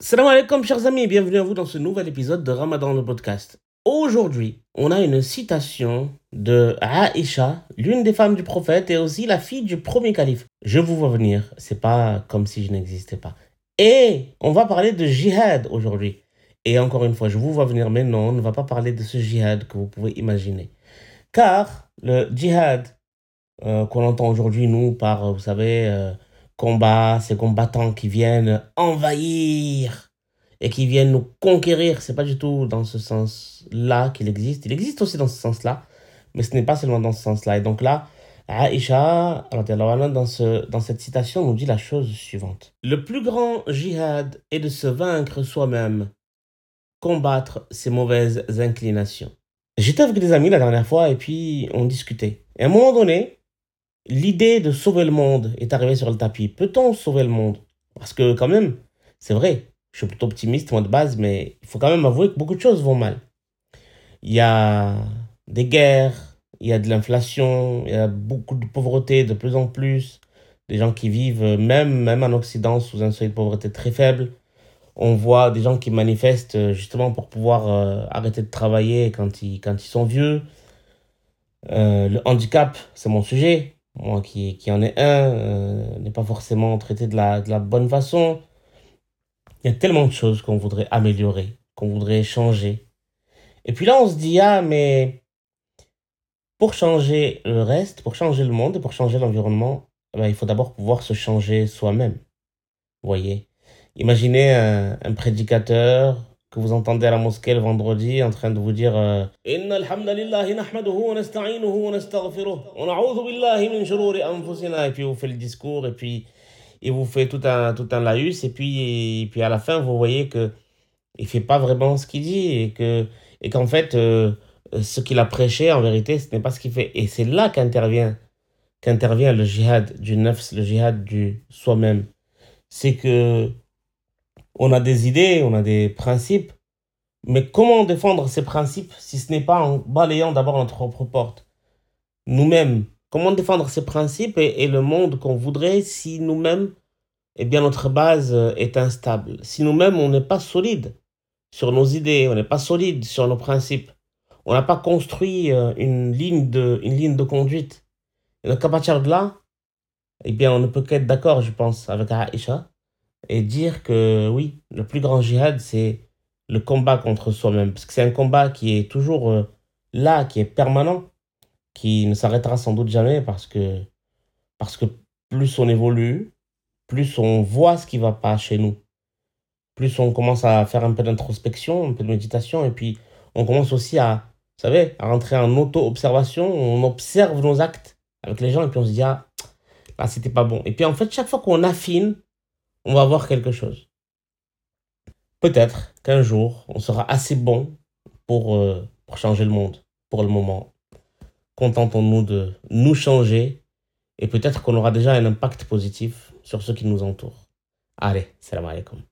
Salam alaikum chers amis et bienvenue à vous dans ce nouvel épisode de Ramadan le podcast. Aujourd'hui, on a une citation de Aïcha, l'une des femmes du prophète et aussi la fille du premier calife. Je vous vois venir, c'est pas comme si je n'existais pas. Et on va parler de jihad aujourd'hui. Et encore une fois, je vous vois venir, mais non, on ne va pas parler de ce jihad que vous pouvez imaginer. Car le djihad euh, qu'on entend aujourd'hui, nous, par, vous savez, euh, combat, ces combattants qui viennent envahir et qui viennent nous conquérir, c'est pas du tout dans ce sens-là qu'il existe. Il existe aussi dans ce sens-là, mais ce n'est pas seulement dans ce sens-là. Et donc là, Aïcha, dans, ce, dans cette citation, nous dit la chose suivante. Le plus grand jihad est de se vaincre soi-même, combattre ses mauvaises inclinations. J'étais avec des amis la dernière fois et puis on discutait. Et à un moment donné, l'idée de sauver le monde est arrivée sur le tapis. Peut-on sauver le monde? Parce que quand même, c'est vrai, je suis plutôt optimiste moi de base, mais il faut quand même avouer que beaucoup de choses vont mal. Il y a des guerres, il y a de l'inflation, il y a beaucoup de pauvreté de plus en plus, des gens qui vivent même, même en Occident sous un seuil de pauvreté très faible on voit des gens qui manifestent euh, justement pour pouvoir euh, arrêter de travailler quand ils, quand sont vieux. Euh, le handicap, c'est mon sujet. Moi qui, qui en ai un, n'est pas forcément traité de la, de la bonne façon. Il y a tellement de choses qu'on voudrait améliorer, qu'on voudrait changer. Et puis là, on se dit, ah, mais pour changer le reste, pour changer le monde et pour changer l'environnement, eh ben, il faut d'abord pouvoir se changer soi-même. Vous voyez? Imaginez un, prédicateur que vous entendez à la mosquée le vendredi en train de vous dire euh, et puis vous fait le discours et puis il vous fait tout un tout un laïus et puis et puis à la fin vous voyez que il fait pas vraiment ce qu'il dit et que et qu'en fait euh, ce qu'il a prêché en vérité ce n'est pas ce qu'il fait. Et c'est là qu'intervient qu'intervient le jihad du nefs le jihad du soi-même. C'est que on a des idées, on a des principes, mais comment défendre ces principes si ce n'est pas en balayant d'abord notre propre porte? Nous-mêmes, comment défendre ces principes et, le monde qu'on voudrait si nous-mêmes, eh bien, notre base est instable? Si nous-mêmes, on n'est pas solide sur nos idées, on n'est pas solide sur nos principes, on n'a pas construit euh, une ligne de, une ligne de conduite. Et donc, à partir de là, eh bien, on ne peut qu'être d'accord, je pense, avec Aïcha, et dire que oui, le plus grand jihad, c'est le combat contre soi-même. Parce que c'est un combat qui est toujours euh, là, qui est permanent, qui ne s'arrêtera sans doute jamais parce que, parce que plus on évolue, plus on voit ce qui va pas chez nous. Plus on commence à faire un peu d'introspection, un peu de méditation, et puis on commence aussi à, vous savez, à rentrer en auto-observation, on observe nos actes avec les gens, et puis on se dit, ah, là, c'était pas bon. Et puis en fait, chaque fois qu'on affine, on va voir quelque chose. Peut-être qu'un jour, on sera assez bon pour, euh, pour changer le monde. Pour le moment, contentons-nous de nous changer et peut-être qu'on aura déjà un impact positif sur ceux qui nous entourent. Allez, salam alaikum.